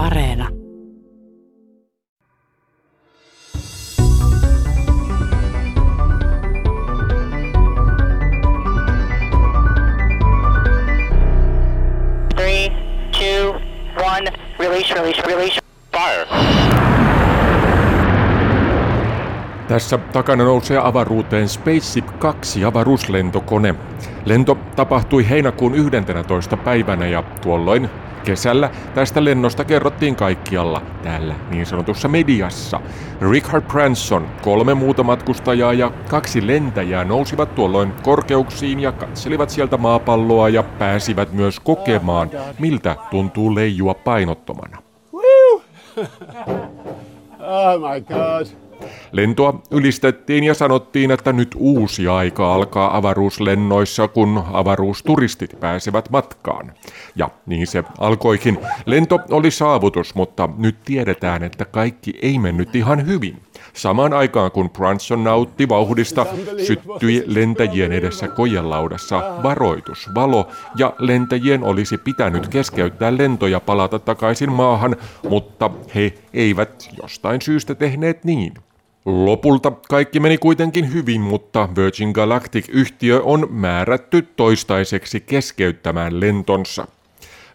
Areena. Three, two, one. Release, release, release. Tässä takana nousee avaruuteen Spaceship 2 avaruuslentokone. Lento tapahtui heinäkuun 11. päivänä ja tuolloin kesällä tästä lennosta kerrottiin kaikkialla täällä niin sanotussa mediassa. Richard Branson, kolme muuta matkustajaa ja kaksi lentäjää nousivat tuolloin korkeuksiin ja katselivat sieltä maapalloa ja pääsivät myös kokemaan, miltä tuntuu leijua painottomana. Oh my god. Lentoa ylistettiin ja sanottiin, että nyt uusi aika alkaa avaruuslennoissa, kun avaruusturistit pääsevät matkaan. Ja niin se alkoikin. Lento oli saavutus, mutta nyt tiedetään, että kaikki ei mennyt ihan hyvin. Samaan aikaan kun Branson nautti vauhdista, syttyi lentäjien edessä kojelaudassa varoitusvalo ja lentäjien olisi pitänyt keskeyttää lentoja palata takaisin maahan, mutta he eivät jostain syystä tehneet niin. Lopulta kaikki meni kuitenkin hyvin, mutta Virgin Galactic-yhtiö on määrätty toistaiseksi keskeyttämään lentonsa.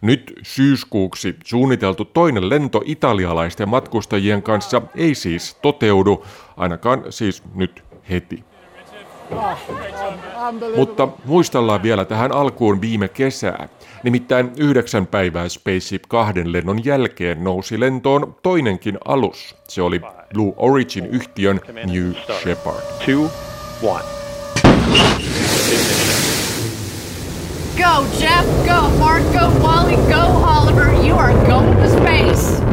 Nyt syyskuuksi suunniteltu toinen lento italialaisten matkustajien kanssa ei siis toteudu, ainakaan siis nyt heti. Mutta muistellaan vielä tähän alkuun viime kesää. Nimittäin yhdeksän päivää Spaceship 2 lennon jälkeen nousi lentoon toinenkin alus. Se oli Blue Origin yhtiön New Shepard. Two, one. Go, Jeff. Go, Mark. Go, Wally. Go, Oliver. You are going to space.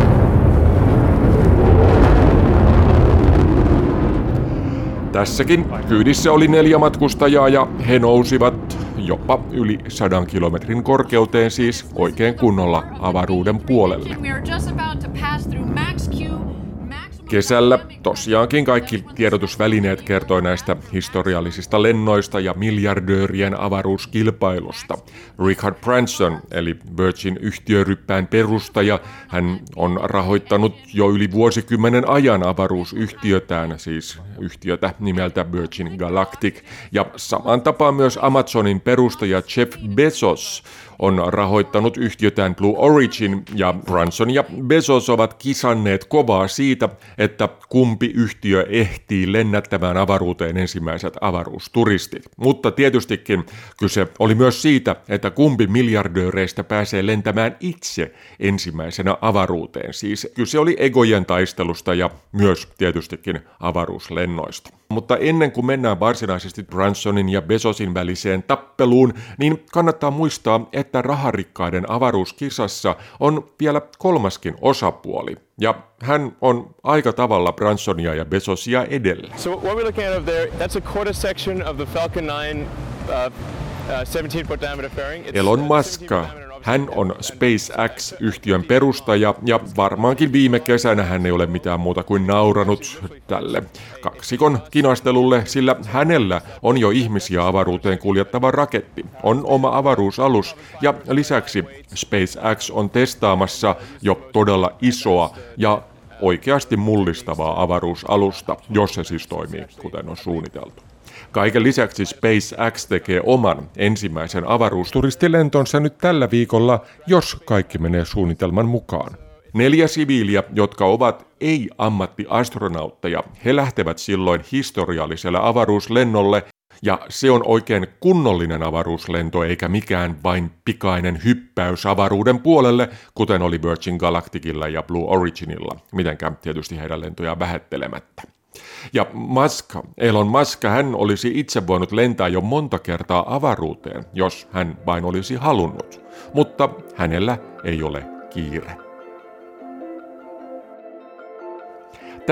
Tässäkin kyydissä oli neljä matkustajaa ja he nousivat jopa yli sadan kilometrin korkeuteen siis oikein kunnolla avaruuden puolelle. Kesällä tosiaankin kaikki tiedotusvälineet kertoi näistä historiallisista lennoista ja miljardöörien avaruuskilpailusta. Richard Branson, eli Virgin yhtiöryppään perustaja, hän on rahoittanut jo yli vuosikymmenen ajan avaruusyhtiötään, siis yhtiötä nimeltä Virgin Galactic. Ja saman tapaan myös Amazonin perustaja Jeff Bezos on rahoittanut yhtiötään Blue Origin ja Branson ja Bezos ovat kisanneet kovaa siitä, että kumpi yhtiö ehtii lennättämään avaruuteen ensimmäiset avaruusturistit. Mutta tietystikin kyse oli myös siitä, että kumpi miljardööreistä pääsee lentämään itse ensimmäisenä avaruuteen. Siis kyse oli egojen taistelusta ja myös tietystikin avaruuslennoista. Mutta ennen kuin mennään varsinaisesti Bransonin ja Bezosin väliseen tappeluun, niin kannattaa muistaa, että raharikkaiden avaruuskisassa on vielä kolmaskin osapuoli. Ja hän on aika tavalla Bransonia ja Bezosia edellä. So what we're looking at over there, that's a quarter section of the Falcon 9 uh, uh, 17 foot diameter fairing. It's, Elon Musk, 17 diameter and hän on SpaceX-yhtiön perustaja ja varmaankin viime kesänä hän ei ole mitään muuta kuin nauranut tälle kaksikon kinastelulle, sillä hänellä on jo ihmisiä avaruuteen kuljettava raketti, on oma avaruusalus ja lisäksi SpaceX on testaamassa jo todella isoa ja oikeasti mullistavaa avaruusalusta, jos se siis toimii kuten on suunniteltu. Kaiken lisäksi SpaceX tekee oman ensimmäisen avaruusturistilentonsa nyt tällä viikolla, jos kaikki menee suunnitelman mukaan. Neljä siviiliä, jotka ovat ei-ammattiastronautteja, he lähtevät silloin historialliselle avaruuslennolle, ja se on oikein kunnollinen avaruuslento eikä mikään vain pikainen hyppäys avaruuden puolelle, kuten oli Virgin Galacticilla ja Blue Originilla, mitenkään tietysti heidän lentojaan vähättelemättä. Ja Musk, Elon Musk, hän olisi itse voinut lentää jo monta kertaa avaruuteen, jos hän vain olisi halunnut. Mutta hänellä ei ole kiire.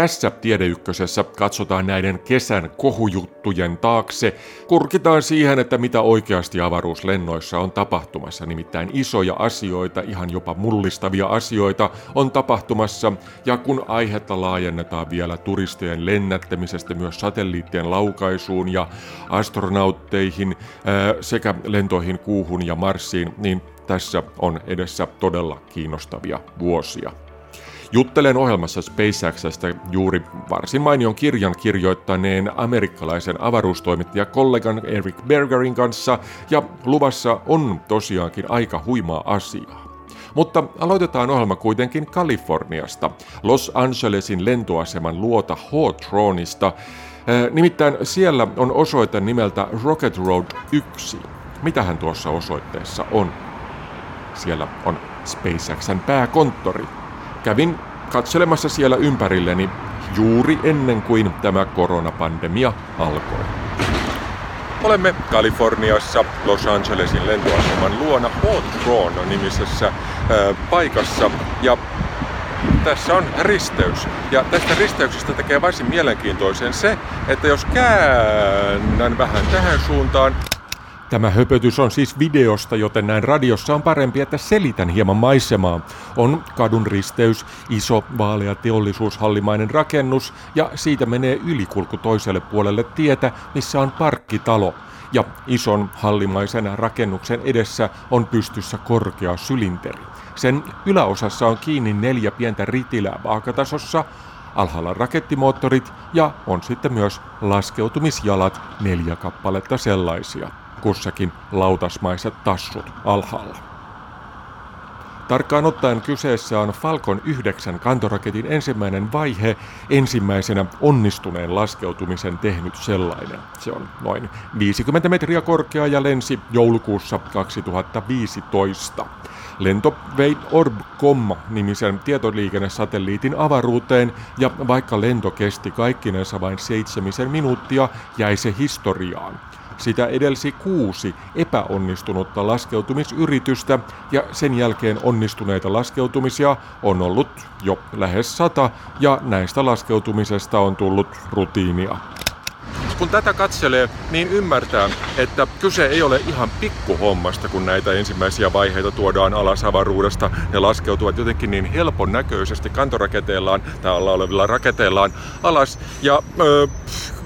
Tässä Tiedeykkösessä katsotaan näiden kesän kohujuttujen taakse. Kurkitaan siihen, että mitä oikeasti avaruuslennoissa on tapahtumassa. Nimittäin isoja asioita, ihan jopa mullistavia asioita on tapahtumassa. Ja kun aihetta laajennetaan vielä turistien lennättämisestä myös satelliittien laukaisuun ja astronautteihin sekä lentoihin kuuhun ja Marsiin, niin tässä on edessä todella kiinnostavia vuosia. Juttelen ohjelmassa SpaceXstä juuri varsin mainion kirjan kirjoittaneen amerikkalaisen avaruustoimittaja kollegan Eric Bergerin kanssa ja luvassa on tosiaankin aika huimaa asiaa. Mutta aloitetaan ohjelma kuitenkin Kaliforniasta, Los Angelesin lentoaseman luota Hawthorneista. Nimittäin siellä on osoite nimeltä Rocket Road 1. Mitähän tuossa osoitteessa on? Siellä on SpaceXn pääkonttori. Kävin katselemassa siellä ympärilleni juuri ennen kuin tämä koronapandemia alkoi. Olemme Kaliforniassa Los Angelesin lentoaseman luona Hawthorne nimisessä äh, paikassa ja tässä on risteys. Ja tästä risteyksestä tekee varsin mielenkiintoisen se, että jos käännän vähän tähän suuntaan, Tämä höpötys on siis videosta, joten näin radiossa on parempi, että selitän hieman maisemaa. On kadun risteys, iso, vaalea teollisuushallimainen rakennus ja siitä menee ylikulku toiselle puolelle tietä, missä on parkkitalo. Ja ison hallimaisen rakennuksen edessä on pystyssä korkea sylinteri. Sen yläosassa on kiinni neljä pientä ritilää vaakatasossa, alhaalla rakettimoottorit ja on sitten myös laskeutumisjalat, neljä kappaletta sellaisia kussakin lautasmaiset tassut alhaalla. Tarkkaan ottaen kyseessä on Falcon 9 kantoraketin ensimmäinen vaihe, ensimmäisenä onnistuneen laskeutumisen tehnyt sellainen. Se on noin 50 metriä korkea ja lensi joulukuussa 2015. Lento vei Orbcom-nimisen tietoliikennesatelliitin avaruuteen ja vaikka lento kesti kaikkinensa vain seitsemisen minuuttia, jäi se historiaan. Sitä edelsi kuusi epäonnistunutta laskeutumisyritystä ja sen jälkeen onnistuneita laskeutumisia on ollut jo lähes sata ja näistä laskeutumisesta on tullut rutiinia. Kun tätä katselee, niin ymmärtää, että kyse ei ole ihan pikkuhommasta, kun näitä ensimmäisiä vaiheita tuodaan alas avaruudesta. Ne laskeutuvat jotenkin niin helpon näköisesti kantoraketeillaan tai alla olevilla raketeillaan alas. Ja öö,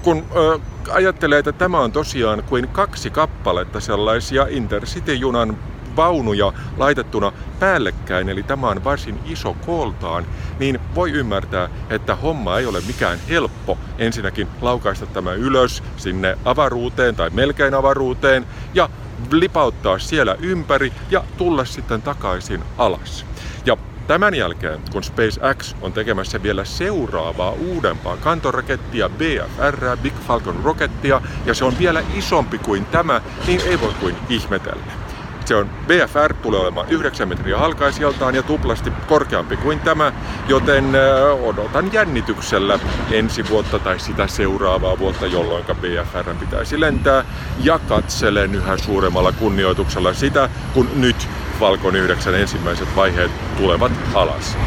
kun öö, ajattelee, että tämä on tosiaan kuin kaksi kappaletta sellaisia Intercity-junan vaunuja laitettuna päällekkäin, eli tämä on varsin iso kooltaan, niin voi ymmärtää, että homma ei ole mikään helppo ensinnäkin laukaista tämä ylös sinne avaruuteen tai melkein avaruuteen ja lipauttaa siellä ympäri ja tulla sitten takaisin alas. Ja Tämän jälkeen, kun SpaceX on tekemässä vielä seuraavaa uudempaa kantorakettia, BFR, Big Falcon Rokettia, ja se on vielä isompi kuin tämä, niin ei voi kuin ihmetellä. Se on BFR tulee olemaan 9 metriä halkaisijaltaan ja tuplasti korkeampi kuin tämä, joten odotan jännityksellä ensi vuotta tai sitä seuraavaa vuotta, jolloin BFR pitäisi lentää ja katselen yhä suuremmalla kunnioituksella sitä, kun nyt Falcon 9 ensimmäiset vaiheet tulevat alas.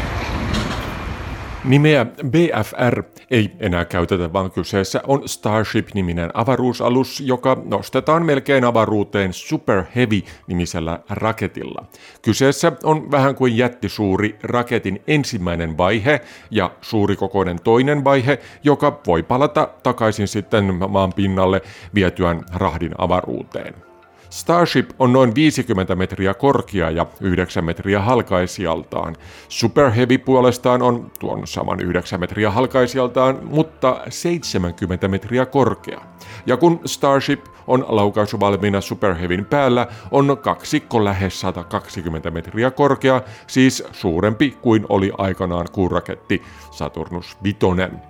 Nimeä BFR ei enää käytetä, vaan kyseessä on Starship-niminen avaruusalus, joka nostetaan melkein avaruuteen Super Heavy-nimisellä raketilla. Kyseessä on vähän kuin jättisuuri raketin ensimmäinen vaihe ja suurikokoinen toinen vaihe, joka voi palata takaisin sitten maan pinnalle vietyään rahdin avaruuteen. Starship on noin 50 metriä korkea ja 9 metriä halkaisijaltaan. Super Heavy puolestaan on tuon saman 9 metriä halkaisijaltaan, mutta 70 metriä korkea. Ja kun Starship on laukaisuvalmiina Super Heavyn päällä, on kaksikko lähes 120 metriä korkea, siis suurempi kuin oli aikanaan kuuraketti Saturnus Vitonen.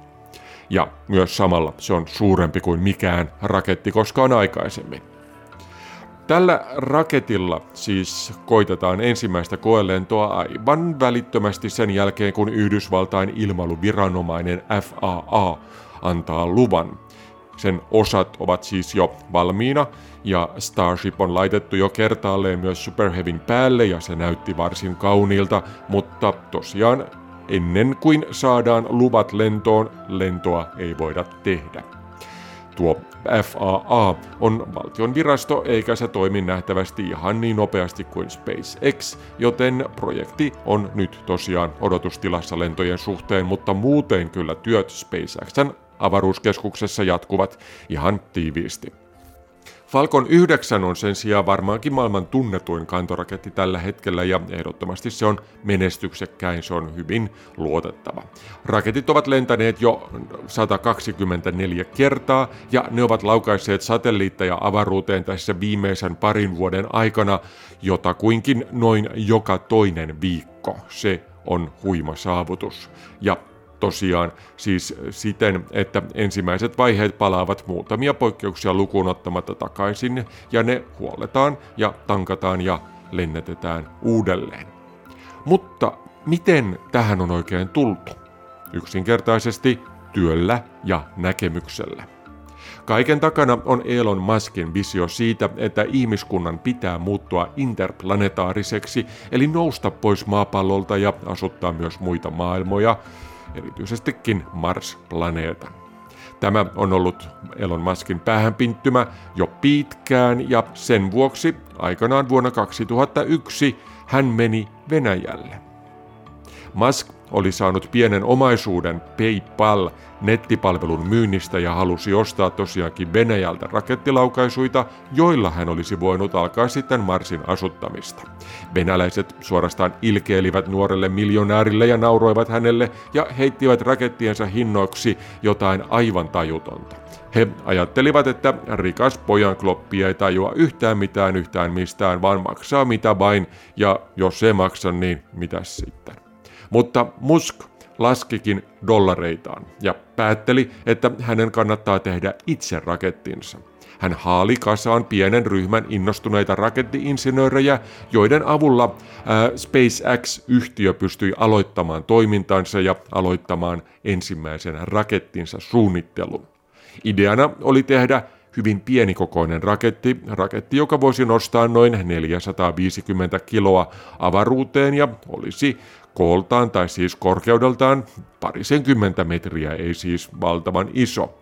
Ja myös samalla se on suurempi kuin mikään raketti koskaan aikaisemmin. Tällä raketilla siis koitetaan ensimmäistä koelentoa aivan välittömästi sen jälkeen, kun Yhdysvaltain ilmailuviranomainen FAA antaa luvan. Sen osat ovat siis jo valmiina ja Starship on laitettu jo kertaalleen myös Superheavin päälle ja se näytti varsin kauniilta, mutta tosiaan ennen kuin saadaan luvat lentoon, lentoa ei voida tehdä. Tuo FAA on valtion virasto eikä se toimi nähtävästi ihan niin nopeasti kuin SpaceX, joten projekti on nyt tosiaan odotustilassa lentojen suhteen, mutta muuten kyllä työt SpaceXn avaruuskeskuksessa jatkuvat ihan tiiviisti. Falcon 9 on sen sijaan varmaankin maailman tunnetuin kantoraketti tällä hetkellä ja ehdottomasti se on menestyksekkäin, se on hyvin luotettava. Raketit ovat lentäneet jo 124 kertaa ja ne ovat laukaisseet satelliitteja avaruuteen tässä viimeisen parin vuoden aikana jotakuinkin noin joka toinen viikko. Se on huima saavutus. Ja tosiaan siis siten, että ensimmäiset vaiheet palaavat muutamia poikkeuksia lukuun ottamatta takaisin ja ne huolletaan ja tankataan ja lennetetään uudelleen. Mutta miten tähän on oikein tultu? Yksinkertaisesti työllä ja näkemyksellä. Kaiken takana on Elon Muskin visio siitä, että ihmiskunnan pitää muuttua interplanetaariseksi, eli nousta pois maapallolta ja asuttaa myös muita maailmoja, erityisestikin Mars-planeetan. Tämä on ollut Elon Muskin päähänpinttymä jo pitkään ja sen vuoksi aikanaan vuonna 2001 hän meni Venäjälle. Musk oli saanut pienen omaisuuden PayPal nettipalvelun myynnistä ja halusi ostaa tosiaankin Venäjältä rakettilaukaisuita, joilla hän olisi voinut alkaa sitten Marsin asuttamista. Venäläiset suorastaan ilkeilivät nuorelle miljonäärille ja nauroivat hänelle ja heittivät rakettiensa hinnoiksi jotain aivan tajutonta. He ajattelivat, että rikas pojan kloppi ei tajua yhtään mitään yhtään mistään, vaan maksaa mitä vain, ja jos se maksa, niin mitä sitten? Mutta Musk laskikin dollareitaan ja päätteli, että hänen kannattaa tehdä itse rakettinsa. Hän haali kasaan pienen ryhmän innostuneita rakettiinsinöörejä, joiden avulla SpaceX-yhtiö pystyi aloittamaan toimintansa ja aloittamaan ensimmäisen rakettinsa suunnittelun. Ideana oli tehdä hyvin pienikokoinen raketti, raketti, joka voisi nostaa noin 450 kiloa avaruuteen ja olisi kooltaan tai siis korkeudeltaan parisenkymmentä metriä, ei siis valtavan iso.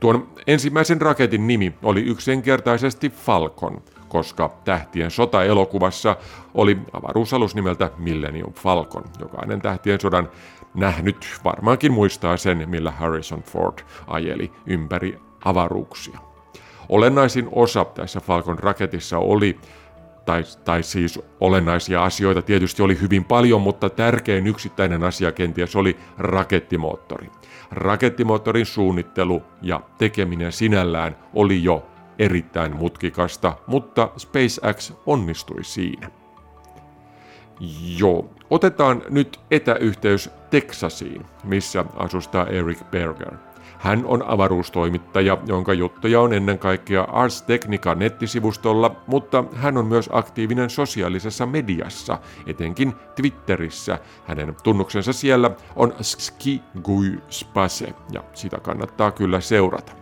Tuon ensimmäisen raketin nimi oli yksinkertaisesti Falcon, koska Tähtien sota-elokuvassa oli avaruusalus nimeltä Millennium Falcon. Jokainen Tähtien sodan nähnyt varmaankin muistaa sen, millä Harrison Ford ajeli ympäri avaruuksia. Olennaisin osa tässä Falcon raketissa oli tai, tai siis olennaisia asioita tietysti oli hyvin paljon, mutta tärkein yksittäinen asia kenties oli rakettimoottori. Rakettimoottorin suunnittelu ja tekeminen sinällään oli jo erittäin mutkikasta, mutta SpaceX onnistui siinä. Joo, otetaan nyt etäyhteys Teksasiin, missä asustaa Eric Berger – hän on avaruustoimittaja, jonka juttuja on ennen kaikkea Ars Technica nettisivustolla, mutta hän on myös aktiivinen sosiaalisessa mediassa, etenkin Twitterissä. Hänen tunnuksensa siellä on Ski Gui Spase, ja sitä kannattaa kyllä seurata.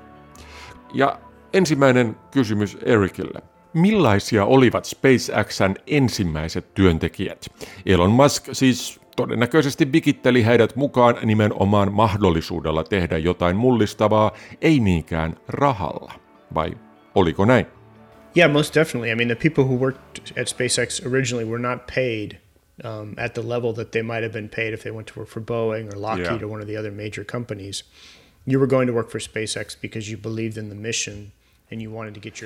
Ja ensimmäinen kysymys Ericille. Millaisia olivat SpaceXn ensimmäiset työntekijät? Elon Musk siis todennäköisesti vikitteli heidät mukaan nimenomaan mahdollisuudella tehdä jotain mullistavaa, ei niinkään rahalla. Vai oliko näin? Yeah, most definitely. I mean, the people who worked at SpaceX originally were not paid um, at the level that they might have been paid if they went to work for Boeing or Lockheed yeah. or one of the other major companies. You were going to work for SpaceX because you believed in the mission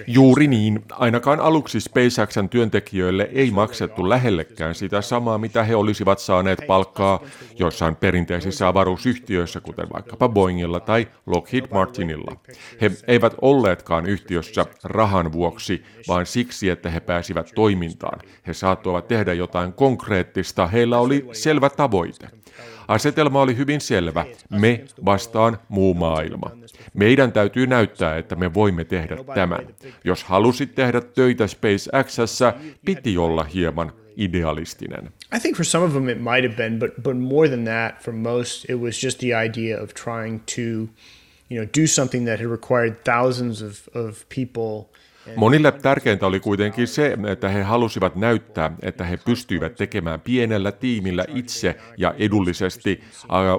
Juuri niin. Ainakaan aluksi SpaceXn työntekijöille ei maksettu lähellekään sitä samaa, mitä he olisivat saaneet palkkaa joissain perinteisissä avaruusyhtiöissä, kuten vaikkapa Boeingilla tai Lockheed Martinilla. He eivät olleetkaan yhtiössä rahan vuoksi, vaan siksi, että he pääsivät toimintaan. He saattoivat tehdä jotain konkreettista, heillä oli selvä tavoite. Asetelma oli hyvin selvä. Me vastaan muu maailma. Meidän täytyy näyttää, että me voimme tehdä tämän. Jos halusit tehdä töitä SpaceXssä, piti olla hieman idealistinen. I think for some of them it might have been, but but more than that, for most it was just the idea of trying to, you know, do something that had required thousands of of people Monille tärkeintä oli kuitenkin se, että he halusivat näyttää, että he pystyivät tekemään pienellä tiimillä itse ja edullisesti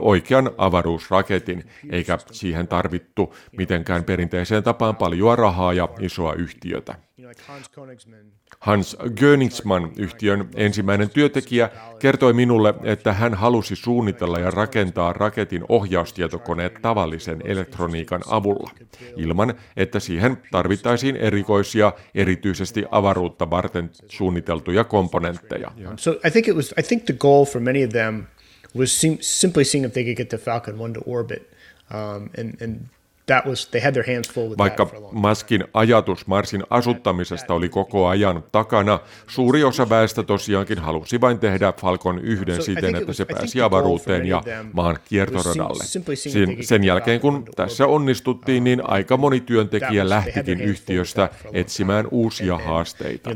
oikean avaruusraketin, eikä siihen tarvittu mitenkään perinteiseen tapaan paljon rahaa ja isoa yhtiötä. Hans Göningsman, yhtiön ensimmäinen työntekijä, kertoi minulle, että hän halusi suunnitella ja rakentaa raketin ohjaustietokoneet tavallisen elektroniikan avulla, ilman että siihen tarvittaisiin erikoisia, erityisesti avaruutta varten suunniteltuja komponentteja. So I think it was I think the goal for many of them was simply seeing if they could get the Falcon 1 to orbit. Um, and, and that was, they had their hands full with Vaikka Maskin ajatus Marsin asuttamisesta oli koko ajan takana, suuri osa väestä tosiaankin halusi vain tehdä Falcon yhden siten, että se pääsi avaruuteen ja maan kiertoradalle. Sen, sen jälkeen kun tässä onnistuttiin, niin aika moni työntekijä lähtikin yhtiöstä etsimään uusia haasteita.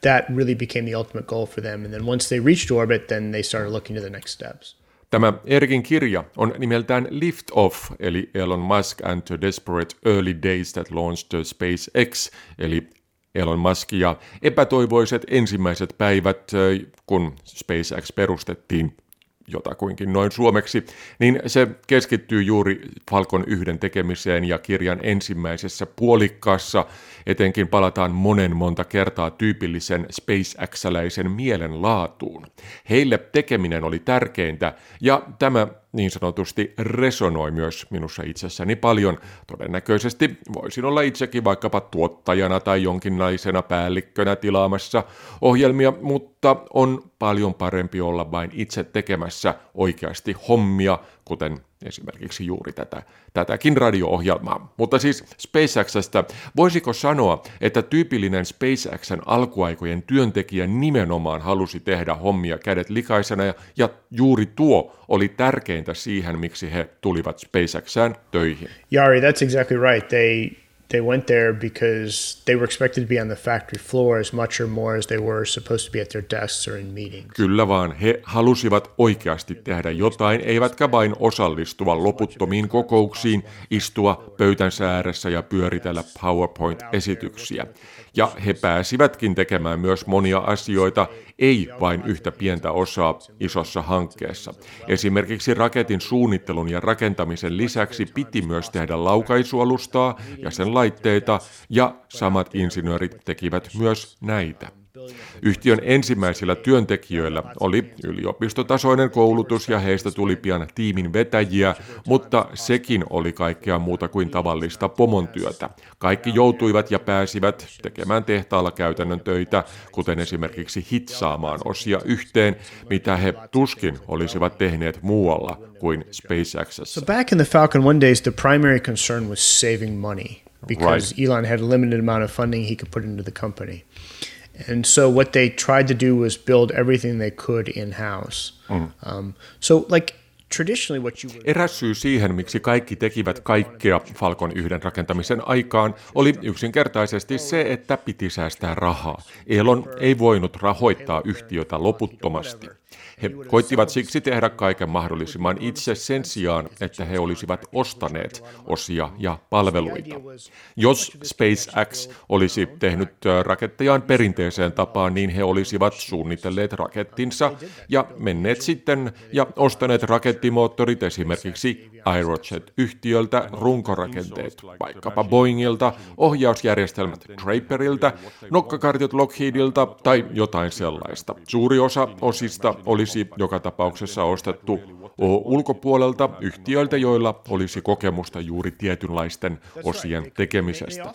That really became the ultimate goal for them. And then once they reached orbit, then they started looking to the next steps. Tämä Erkin kirja on nimeltään Lift Off, eli Elon Musk and the Desperate Early Days That Launched SpaceX, eli Elon Musk ja epätoivoiset ensimmäiset päivät, kun SpaceX perustettiin jotakuinkin noin suomeksi, niin se keskittyy juuri Falcon yhden tekemiseen ja kirjan ensimmäisessä puolikkaassa etenkin palataan monen monta kertaa tyypillisen SpaceX-läisen mielen laatuun. Heille tekeminen oli tärkeintä ja tämä niin sanotusti resonoi myös minussa itsessäni paljon. Todennäköisesti voisin olla itsekin vaikkapa tuottajana tai jonkinlaisena päällikkönä tilaamassa ohjelmia, mutta on paljon parempi olla vain itse tekemässä oikeasti hommia, kuten esimerkiksi juuri tätä, tätäkin radio-ohjelmaa. Mutta siis SpaceXstä, voisiko sanoa, että tyypillinen SpaceXn alkuaikojen työntekijä nimenomaan halusi tehdä hommia kädet likaisena ja, ja juuri tuo oli tärkeintä siihen, miksi he tulivat SpaceXään töihin. Yari, that's exactly right. They they went there because they were expected to be on the factory floor as much or more as they were supposed to be at their desks or in meetings. Kyllä vaan, he halusivat oikeasti tehdä jotain, eivätkä vain osallistua loputtomiin kokouksiin, istua pöytänsä ääressä ja pyöritellä PowerPoint-esityksiä. Ja he pääsivätkin tekemään myös monia asioita, ei vain yhtä pientä osaa isossa hankkeessa. Esimerkiksi raketin suunnittelun ja rakentamisen lisäksi piti myös tehdä laukaisualustaa ja sen laitteita, ja samat insinöörit tekivät myös näitä. Yhtiön ensimmäisillä työntekijöillä oli yliopistotasoinen koulutus ja heistä tuli pian tiimin vetäjiä, mutta sekin oli kaikkea muuta kuin tavallista pomon työtä. Kaikki joutuivat ja pääsivät tekemään tehtaalla käytännön töitä, kuten esimerkiksi hitsaamaan osia yhteen, mitä he tuskin olisivat tehneet muualla kuin SpaceXssä. So back in the Falcon 1 days, the primary concern was saving money because right. Elon had a limited amount of funding he could put into the company. And so what they tried to do was build everything they could in house. Mm. Um, so like Eräs syy siihen, miksi kaikki tekivät kaikkea Falcon yhden rakentamisen aikaan, oli yksinkertaisesti se, että piti säästää rahaa. Elon ei voinut rahoittaa yhtiötä loputtomasti. He koittivat siksi tehdä kaiken mahdollisimman itse sen sijaan, että he olisivat ostaneet osia ja palveluita. Jos SpaceX olisi tehnyt rakettejaan perinteiseen tapaan, niin he olisivat suunnitelleet rakettinsa ja menneet sitten ja ostaneet rakettimoottorit esimerkiksi Aerojet-yhtiöltä runkorakenteet, vaikkapa Boeingilta, ohjausjärjestelmät Draperilta, nokkakartit Lockheedilta tai jotain sellaista. Suuri osa osista olisi joka tapauksessa ostettu ulkopuolelta yhtiöiltä, joilla olisi kokemusta juuri tietynlaisten osien tekemisestä.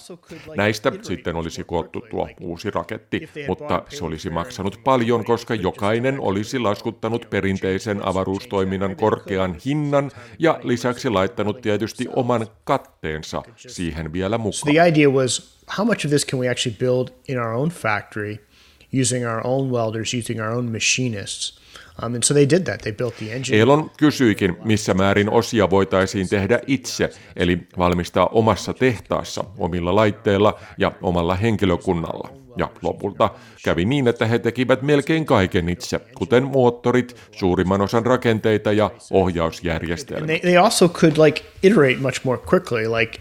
Näistä sitten olisi koottu tuo uusi raketti, mutta se olisi maksanut paljon, koska jokainen olisi laskuttanut perinteisen avaruustoiminnan korkean hinnan ja lisäksi laittanut tietysti oman katteensa siihen vielä mukaan. The idea was how much of this can we actually build in our own factory using our own welders, using our own machinists. Um, and so they did that. They built the engine. Elon kysyikin, missä määrin osia voitaisiin tehdä itse, eli valmistaa omassa tehtaassa omilla laitteilla ja omalla henkilökunnalla. Ja lopulta kävi niin, että he tekivät melkein kaiken itse, kuten moottorit, suurimman osan rakenteita ja ohjausjärjestelmät. They, they also could like iterate much more quickly. Like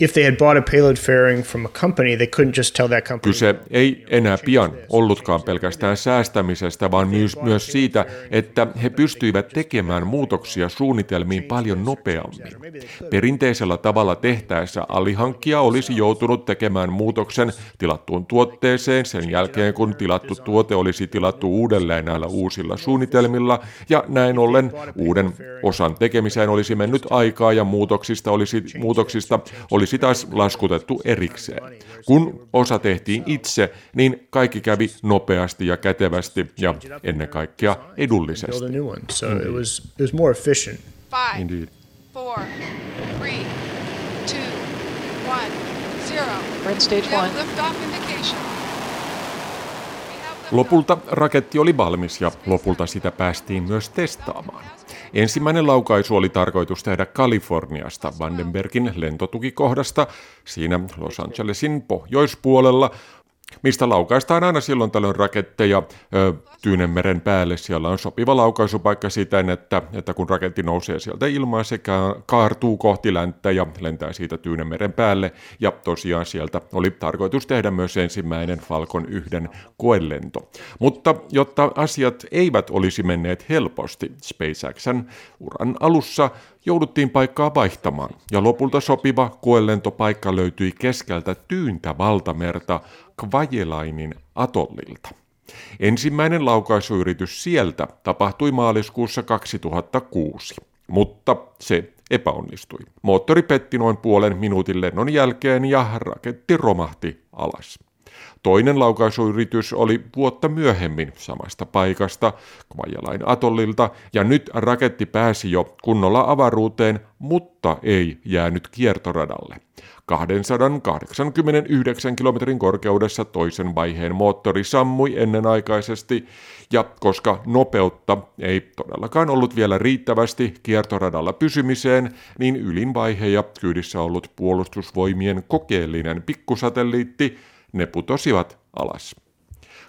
if they had bought a payload fairing from a company, they couldn't just tell that company. Kyse ei enää pian ollutkaan pelkästään säästämisestä, vaan myös, myös siitä, että he pystyivät tekemään muutoksia suunnitelmiin paljon nopeammin. Perinteisellä tavalla tehtäessä alihankkija olisi joutunut tekemään muutoksen tilattuun tuotteeseen sen jälkeen, kun tilattu tuote olisi tilattu uudelleen näillä uusilla suunnitelmilla, ja näin ollen uuden osan tekemiseen olisi mennyt aikaa ja muutoksista olisi, muutoksista olisi taas laskutettu erikseen. Kun osa tehtiin itse, niin kaikki kävi nopeasti ja kätevästi ja ennen kaikkea edullisesti. Five, Indeed. four, three, two, one, zero. Red stage one. Liftoff indication. Lopulta raketti oli valmis ja lopulta sitä päästiin myös testaamaan. Ensimmäinen laukaisu oli tarkoitus tehdä Kaliforniasta Vandenbergin lentotukikohdasta siinä Los Angelesin pohjoispuolella, mistä laukaistaan aina silloin tällöin raketteja Tyynemeren päälle. Siellä on sopiva laukaisupaikka siten, että, että kun raketti nousee sieltä ilmaan, se kaartuu kohti länttä ja lentää siitä Tyynemeren päälle. Ja tosiaan sieltä oli tarkoitus tehdä myös ensimmäinen Falcon 1 koelento. Mutta jotta asiat eivät olisi menneet helposti, SpaceXn uran alussa jouduttiin paikkaa vaihtamaan, ja lopulta sopiva koelentopaikka löytyi keskeltä tyyntä valtamerta Kvajelainin atollilta. Ensimmäinen laukaisuyritys sieltä tapahtui maaliskuussa 2006, mutta se epäonnistui. Moottori petti noin puolen minuutin lennon jälkeen ja raketti romahti alas. Toinen laukaisuyritys oli vuotta myöhemmin samasta paikasta, Kvajalain atollilta, ja nyt raketti pääsi jo kunnolla avaruuteen, mutta ei jäänyt kiertoradalle. 289 kilometrin korkeudessa toisen vaiheen moottori sammui ennenaikaisesti, ja koska nopeutta ei todellakaan ollut vielä riittävästi kiertoradalla pysymiseen, niin ylin vaihe ja kyydissä ollut puolustusvoimien kokeellinen pikkusatelliitti ne putosivat alas.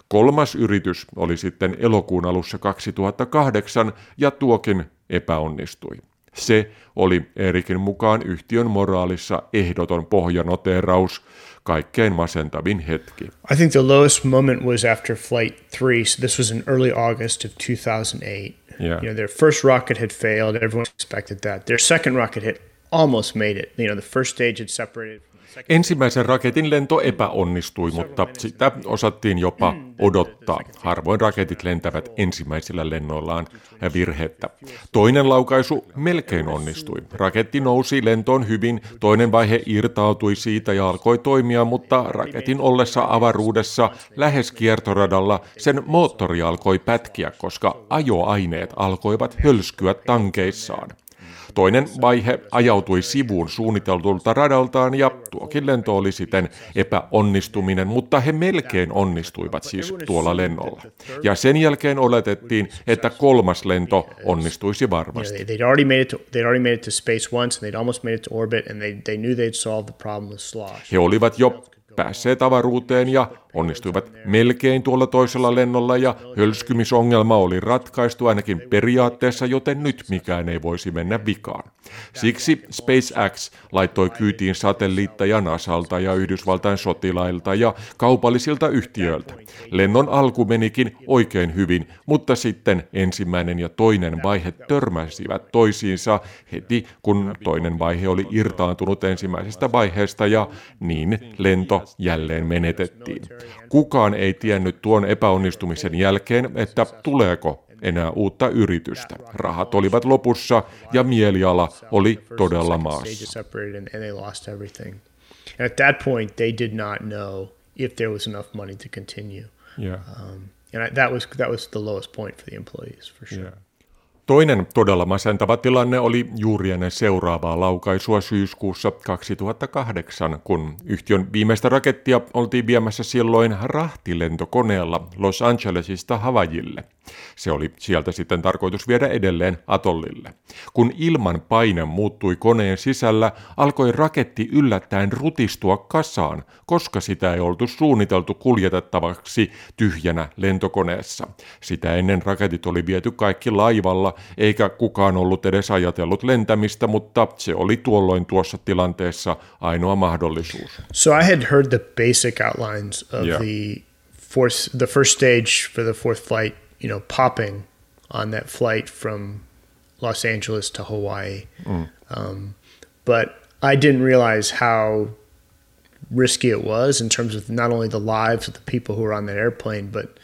Kolmas yritys oli sitten elokuun alussa 2008 ja tuokin epäonnistui. Se oli Erikin mukaan yhtiön moraalissa ehdoton pohjanoteraus, kaikkein masentavin hetki. I think the lowest moment was after flight three. So this was in early August of 2008. Yeah. You know, their first rocket had failed. Everyone expected that. Their second rocket had almost made it. You know, the first stage had separated. Ensimmäisen raketin lento epäonnistui, mutta sitä osattiin jopa odottaa. Harvoin raketit lentävät ensimmäisillä lennoillaan virhettä. Toinen laukaisu melkein onnistui. Raketti nousi lentoon hyvin, toinen vaihe irtautui siitä ja alkoi toimia, mutta raketin ollessa avaruudessa lähes kiertoradalla sen moottori alkoi pätkiä, koska ajoaineet alkoivat hölskyä tankeissaan. Toinen vaihe ajautui sivuun suunniteltulta radaltaan ja tuokin lento oli siten epäonnistuminen, mutta he melkein onnistuivat siis tuolla lennolla. Ja sen jälkeen oletettiin, että kolmas lento onnistuisi varmasti. He olivat jo päässeet avaruuteen ja onnistuivat melkein tuolla toisella lennolla ja hölskymisongelma oli ratkaistu ainakin periaatteessa, joten nyt mikään ei voisi mennä vikaan. Siksi SpaceX laittoi kyytiin satelliitteja NASAlta ja Yhdysvaltain sotilailta ja kaupallisilta yhtiöiltä. Lennon alku menikin oikein hyvin, mutta sitten ensimmäinen ja toinen vaihe törmäsivät toisiinsa heti, kun toinen vaihe oli irtaantunut ensimmäisestä vaiheesta ja niin lento jälleen menetettiin. Kukaan ei tiennyt tuon epäonnistumisen jälkeen, että tuleeko enää uutta yritystä. Rahat olivat lopussa ja mieliala oli todella maassa. at that point, they did not know if there was enough money to continue. Yeah. Um, and that was that was the lowest point for the employees for sure. Yeah. Toinen todella masentava tilanne oli juuri ennen seuraavaa laukaisua syyskuussa 2008, kun yhtiön viimeistä rakettia oltiin viemässä silloin rahtilentokoneella Los Angelesista Havajille. Se oli sieltä sitten tarkoitus viedä edelleen atollille. Kun ilman paine muuttui koneen sisällä, alkoi raketti yllättäen rutistua kasaan, koska sitä ei oltu suunniteltu kuljetettavaksi tyhjänä lentokoneessa. Sitä ennen raketit oli viety kaikki laivalla eikä kukaan ollut edes ajatellut lentämistä, mutta se oli tuolloin tuossa tilanteessa ainoa mahdollisuus. So I had heard the basic outlines of yeah. the fourth, the first stage for the fourth flight, you know, popping on that flight from Los Angeles to Hawaii. Mm. Um, but I didn't realize how risky it was in terms of not only the lives of the people who were on that airplane, but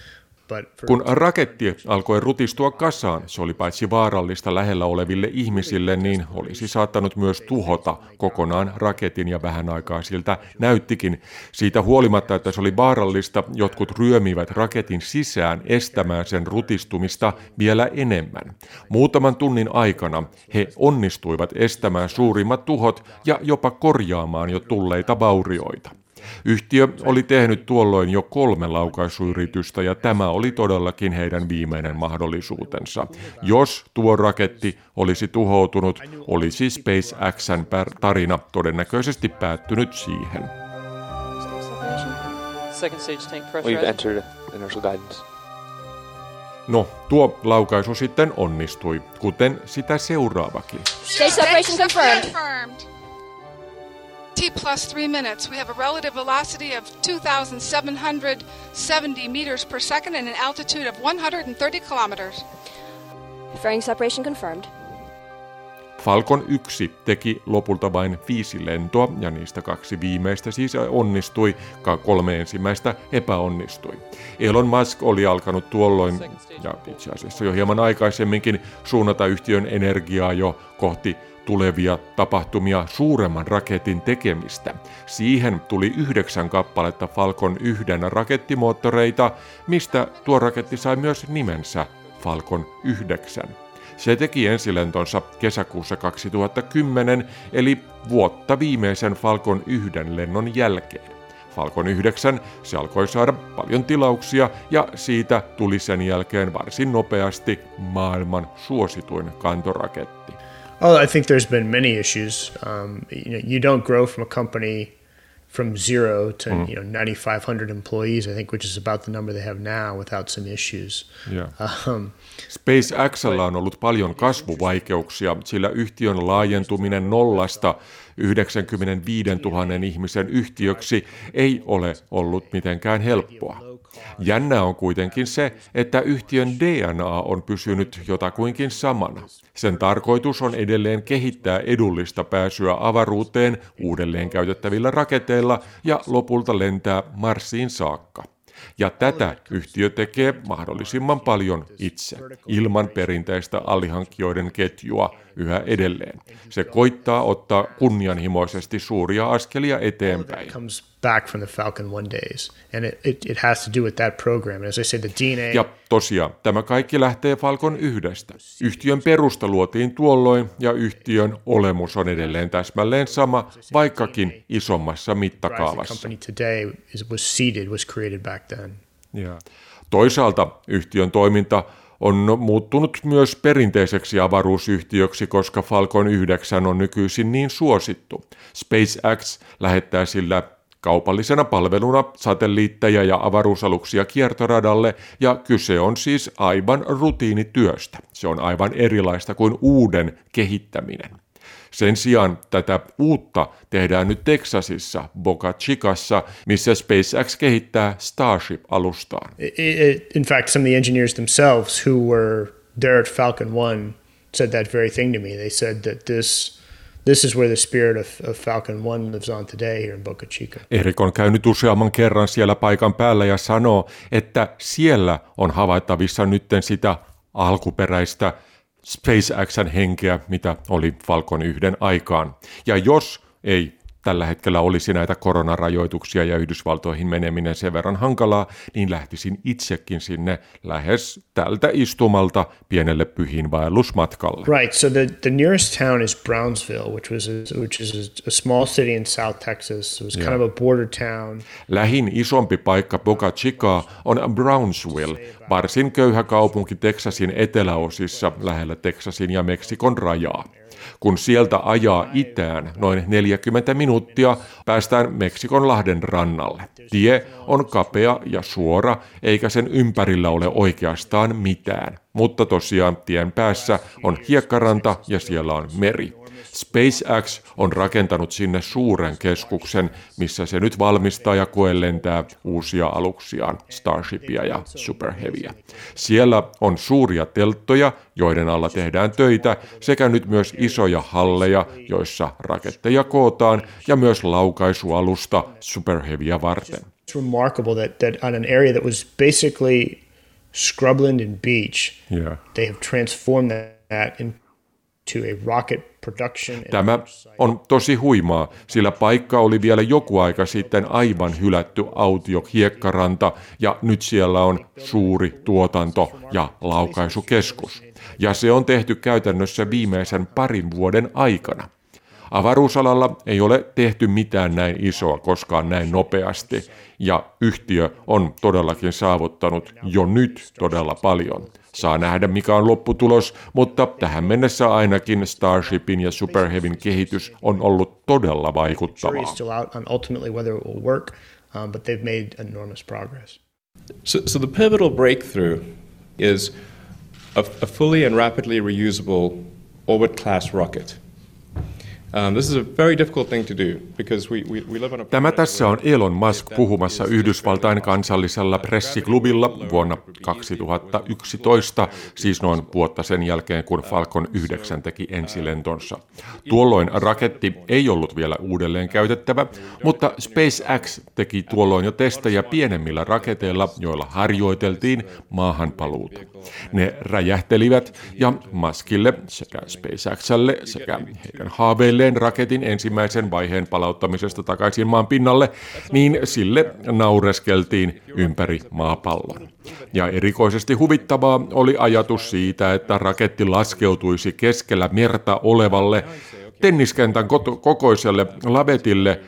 Kun raketti alkoi rutistua kasaan, se oli paitsi vaarallista lähellä oleville ihmisille, niin olisi saattanut myös tuhota kokonaan raketin ja vähän aikaa siltä näyttikin. Siitä huolimatta, että se oli vaarallista, jotkut ryömivät raketin sisään estämään sen rutistumista vielä enemmän. Muutaman tunnin aikana he onnistuivat estämään suurimmat tuhot ja jopa korjaamaan jo tulleita vaurioita. Yhtiö oli tehnyt tuolloin jo kolme laukaisuyritystä ja tämä oli todellakin heidän viimeinen mahdollisuutensa. Jos tuo raketti olisi tuhoutunut, olisi SpaceXn tarina todennäköisesti päättynyt siihen. No, tuo laukaisu sitten onnistui, kuten sitä seuraavakin. Separation confirmed. T plus three minutes. We have a relative velocity of 2,770 meters per second and an altitude of 130 kilometers. Fairing separation confirmed. Falcon 1 teki lopulta vain viisi lentoa ja niistä kaksi viimeistä siis onnistui, kolme ensimmäistä epäonnistui. Elon Musk oli alkanut tuolloin, ja itse asiassa jo hieman aikaisemminkin, suunnata yhtiön energiaa jo kohti tulevia tapahtumia suuremman raketin tekemistä. Siihen tuli yhdeksän kappaletta Falcon 1 rakettimoottoreita, mistä tuo raketti sai myös nimensä Falcon 9. Se teki ensilentonsa kesäkuussa 2010, eli vuotta viimeisen Falcon 1 lennon jälkeen. Falcon 9 se alkoi saada paljon tilauksia ja siitä tuli sen jälkeen varsin nopeasti maailman suosituin kantoraketti. Oh, I think there's been many issues. Um, you know, you don't grow from a company from zero to mm. you know 9,500 employees, I think, which is about the number they have now, without some issues. Yeah. Um, SpaceXllä on ollut paljon kasvuvaikeuksia, sillä yhtiön laajentuminen nollasta 95 000 ihmisen yhtiöksi ei ole ollut mitenkään helppoa. Jännä on kuitenkin se, että yhtiön DNA on pysynyt jotakuinkin samana. Sen tarkoitus on edelleen kehittää edullista pääsyä avaruuteen uudelleen käytettävillä raketeilla ja lopulta lentää Marsiin saakka. Ja tätä yhtiö tekee mahdollisimman paljon itse, ilman perinteistä alihankkijoiden ketjua yhä edelleen. Se koittaa ottaa kunnianhimoisesti suuria askelia eteenpäin. Ja tosiaan, tämä kaikki lähtee Falcon yhdestä. Yhtiön perusta luotiin tuolloin ja yhtiön olemus on edelleen täsmälleen sama, vaikkakin isommassa mittakaavassa. Ja. Toisaalta yhtiön toiminta on muuttunut myös perinteiseksi avaruusyhtiöksi, koska Falcon 9 on nykyisin niin suosittu. SpaceX lähettää sillä kaupallisena palveluna satelliitteja ja avaruusaluksia kiertoradalle, ja kyse on siis aivan rutiinityöstä. Se on aivan erilaista kuin uuden kehittäminen. Sen sijaan tätä uutta tehdään nyt Texasissa, Boca Chicassa, missä SpaceX kehittää Starship-alustaan. In fact, some of the engineers themselves who were there at Falcon 1 said that very thing to me. They said that this This is where the spirit of, of Falcon 1 lives on today here in Boca Chica. Erik on käynyt useamman kerran siellä paikan päällä ja sanoo, että siellä on havaittavissa nytten sitä alkuperäistä SpaceXn henkeä, mitä oli Falcon yhden aikaan. Ja jos ei tällä hetkellä olisi näitä koronarajoituksia ja Yhdysvaltoihin meneminen sen verran hankalaa, niin lähtisin itsekin sinne lähes tältä istumalta pienelle pyhiinvaellusmatkalle. Right, so the, the nearest town is Brownsville, which, was a, which is a small city in South Texas. It was kind yeah. of a border town. Lähin isompi paikka Boca Chica on Brownsville, varsin köyhä kaupunki Texasin eteläosissa lähellä Texasin ja Meksikon rajaa. Kun sieltä ajaa itään noin 40 minuuttia, päästään Meksikon lahden rannalle. Tie on kapea ja suora, eikä sen ympärillä ole oikeastaan mitään. Mutta tosiaan tien päässä on hiekkaranta ja siellä on meri. SpaceX on rakentanut sinne suuren keskuksen, missä se nyt valmistaa ja koellentää uusia aluksiaan, Starshipia ja Super Heavyä. Siellä on suuria telttoja, joiden alla tehdään töitä, sekä nyt myös isoja halleja, joissa raketteja kootaan, ja myös laukaisualusta Super Heavyä varten. It's remarkable that, that on an area that was basically scrubland and beach, yeah. they have transformed that into a rocket Tämä on tosi huimaa, sillä paikka oli vielä joku aika sitten aivan hylätty autio hiekkaranta ja nyt siellä on suuri tuotanto- ja laukaisukeskus. Ja se on tehty käytännössä viimeisen parin vuoden aikana. Avaruusalalla ei ole tehty mitään näin isoa koskaan näin nopeasti, ja yhtiö on todellakin saavuttanut jo nyt todella paljon. Saa nähdä mikä on lopputulos, mutta tähän mennessä ainakin Starshipin ja Super Heavyn kehitys on ollut todella vaikuttavaa. Um, so, so the pivotal breakthrough is a, a fully and rapidly reusable orbit class rocket. Tämä tässä on Elon Musk puhumassa Yhdysvaltain kansallisella pressiklubilla vuonna 2011, siis noin vuotta sen jälkeen, kun Falcon 9 teki ensilentonsa. Tuolloin raketti ei ollut vielä uudelleen käytettävä, mutta SpaceX teki tuolloin jo testejä pienemmillä raketeilla, joilla harjoiteltiin maahanpaluuta. Ne räjähtelivät ja Muskille sekä SpaceXlle sekä heidän haaveille edelleen raketin ensimmäisen vaiheen palauttamisesta takaisin maan pinnalle, niin sille naureskeltiin ympäri maapallon. Ja erikoisesti huvittavaa oli ajatus siitä, että raketti laskeutuisi keskellä merta olevalle tenniskentän kokoiselle lavetille –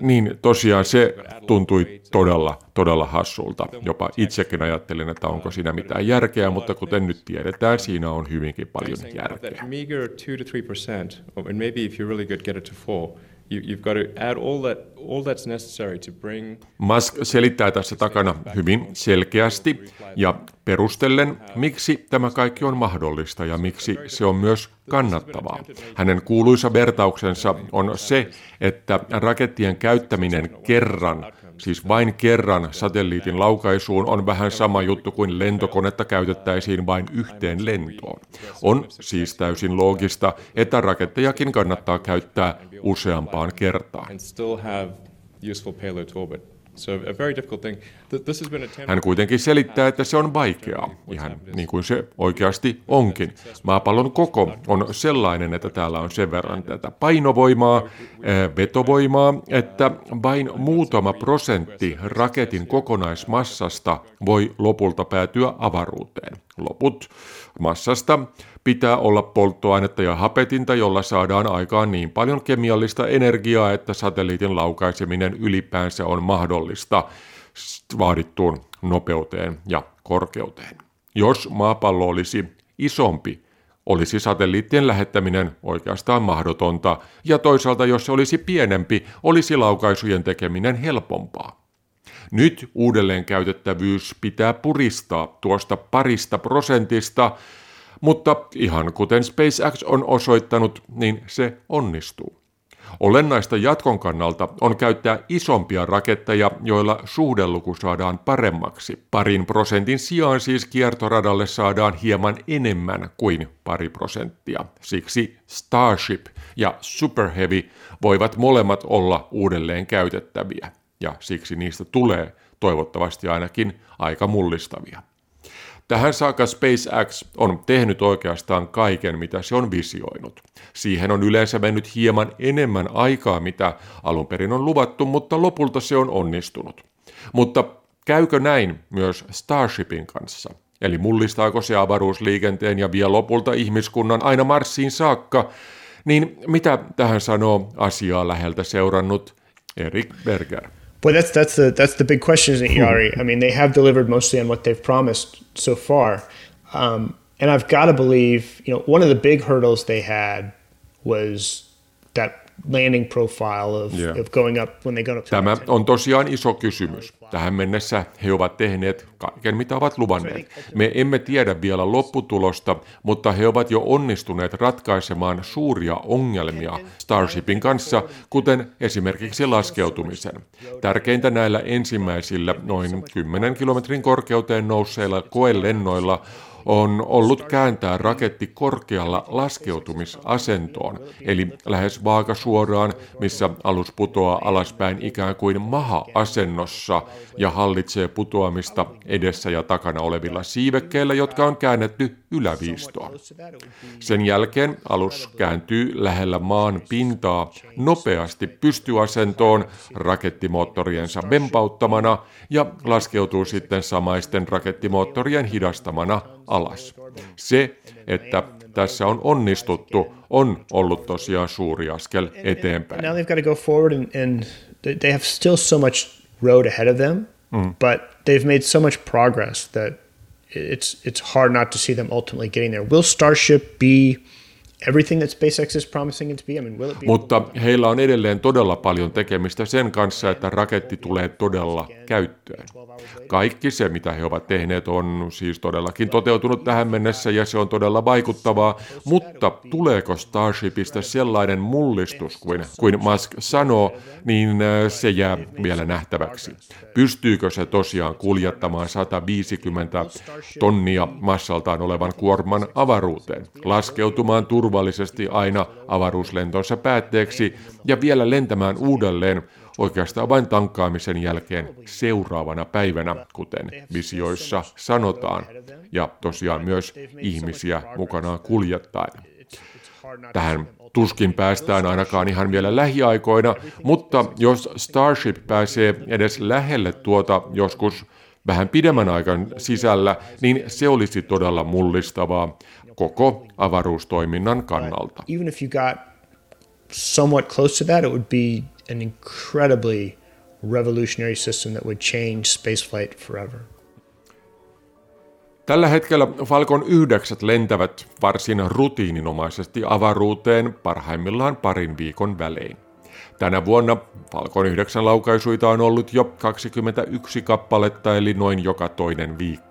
niin tosiaan se tuntui todella, todella hassulta. Jopa itsekin ajattelin, että onko siinä mitään järkeä, mutta kuten nyt tiedetään, siinä on hyvinkin paljon järkeä. Musk selittää tässä takana hyvin selkeästi ja perustellen, miksi tämä kaikki on mahdollista ja miksi se on myös kannattavaa. Hänen kuuluisa vertauksensa on se, että rakettien käyttäminen kerran siis vain kerran satelliitin laukaisuun on vähän sama juttu kuin lentokonetta käytettäisiin vain yhteen lentoon. On siis täysin loogista, että rakettejakin kannattaa käyttää useampaan kertaan. Hän kuitenkin selittää, että se on vaikeaa, ihan niin kuin se oikeasti onkin. Maapallon koko on sellainen, että täällä on sen verran tätä painovoimaa, eh, vetovoimaa, että vain muutama prosentti raketin kokonaismassasta voi lopulta päätyä avaruuteen. Loput massasta pitää olla polttoainetta ja hapetinta, jolla saadaan aikaan niin paljon kemiallista energiaa, että satelliitin laukaiseminen ylipäänsä on mahdollista vaadittuun nopeuteen ja korkeuteen. Jos maapallo olisi isompi, olisi satelliittien lähettäminen oikeastaan mahdotonta, ja toisaalta jos se olisi pienempi, olisi laukaisujen tekeminen helpompaa. Nyt uudelleen käytettävyys pitää puristaa tuosta parista prosentista, mutta ihan kuten SpaceX on osoittanut, niin se onnistuu. Olennaista jatkon kannalta on käyttää isompia raketteja, joilla suhdeluku saadaan paremmaksi. Parin prosentin sijaan siis kiertoradalle saadaan hieman enemmän kuin pari prosenttia. Siksi Starship ja Super Heavy voivat molemmat olla uudelleen käytettäviä, ja siksi niistä tulee toivottavasti ainakin aika mullistavia. Tähän saakka SpaceX on tehnyt oikeastaan kaiken, mitä se on visioinut. Siihen on yleensä mennyt hieman enemmän aikaa, mitä alun perin on luvattu, mutta lopulta se on onnistunut. Mutta käykö näin myös Starshipin kanssa? Eli mullistaako se avaruusliikenteen ja vie lopulta ihmiskunnan aina Marsiin saakka? Niin mitä tähän sanoo asiaa läheltä seurannut Erik Berger? Well, that's that's the that's the big question, isn't it, Yari? I mean, they have delivered mostly on what they've promised so far, um, and I've got to believe, you know, one of the big hurdles they had was that landing profile of, yeah. of going up when they go up. Tämä on tosiaan iso kysymys. Tähän mennessä he ovat tehneet kaiken, mitä ovat luvanneet. Me emme tiedä vielä lopputulosta, mutta he ovat jo onnistuneet ratkaisemaan suuria ongelmia Starshipin kanssa, kuten esimerkiksi laskeutumisen. Tärkeintä näillä ensimmäisillä noin 10 kilometrin korkeuteen nousseilla koelennoilla on ollut kääntää raketti korkealla laskeutumisasentoon, eli lähes vaakasuoraan, missä alus putoaa alaspäin ikään kuin maha-asennossa ja hallitsee putoamista edessä ja takana olevilla siivekkeillä, jotka on käännetty yläviistoon. Sen jälkeen alus kääntyy lähellä maan pintaa nopeasti pystyasentoon rakettimoottoriensa vempauttamana ja laskeutuu sitten samaisten rakettimoottorien hidastamana alas. Se, että tässä on onnistuttu, on ollut tosiaan suuri askel eteenpäin. Now they've got to go forward and, and they have still so much road ahead of them, mm. but they've made so much progress that it's it's hard not to see them ultimately getting there. Will Starship be everything that SpaceX is promising it to be? I mean, will it be Mutta heillä on edelleen todella paljon tekemistä sen kanssa, että raketti tulee todella käyttöön. Kaikki se, mitä he ovat tehneet, on siis todellakin toteutunut tähän mennessä ja se on todella vaikuttavaa, mutta tuleeko Starshipista sellainen mullistus kuin, kuin Musk sanoo, niin äh, se jää vielä nähtäväksi. Pystyykö se tosiaan kuljettamaan 150 tonnia massaltaan olevan kuorman avaruuteen, laskeutumaan turvallisesti aina avaruuslentonsa päätteeksi ja vielä lentämään uudelleen oikeastaan vain tankkaamisen jälkeen seuraavana päivänä, kuten visioissa sanotaan, ja tosiaan myös ihmisiä mukanaan kuljettaen. Tähän tuskin päästään ainakaan ihan vielä lähiaikoina, mutta jos Starship pääsee edes lähelle tuota joskus vähän pidemmän aikan sisällä, niin se olisi todella mullistavaa koko avaruustoiminnan kannalta. Even if you got somewhat close to that, it would be an incredibly revolutionary system that would change spaceflight forever. Tällä hetkellä Falcon 9 lentävät varsin rutiininomaisesti avaruuteen parhaimmillaan parin viikon välein. Tänä vuonna Falcon 9 laukaisuita on ollut jo 21 kappaletta eli noin joka toinen viikko.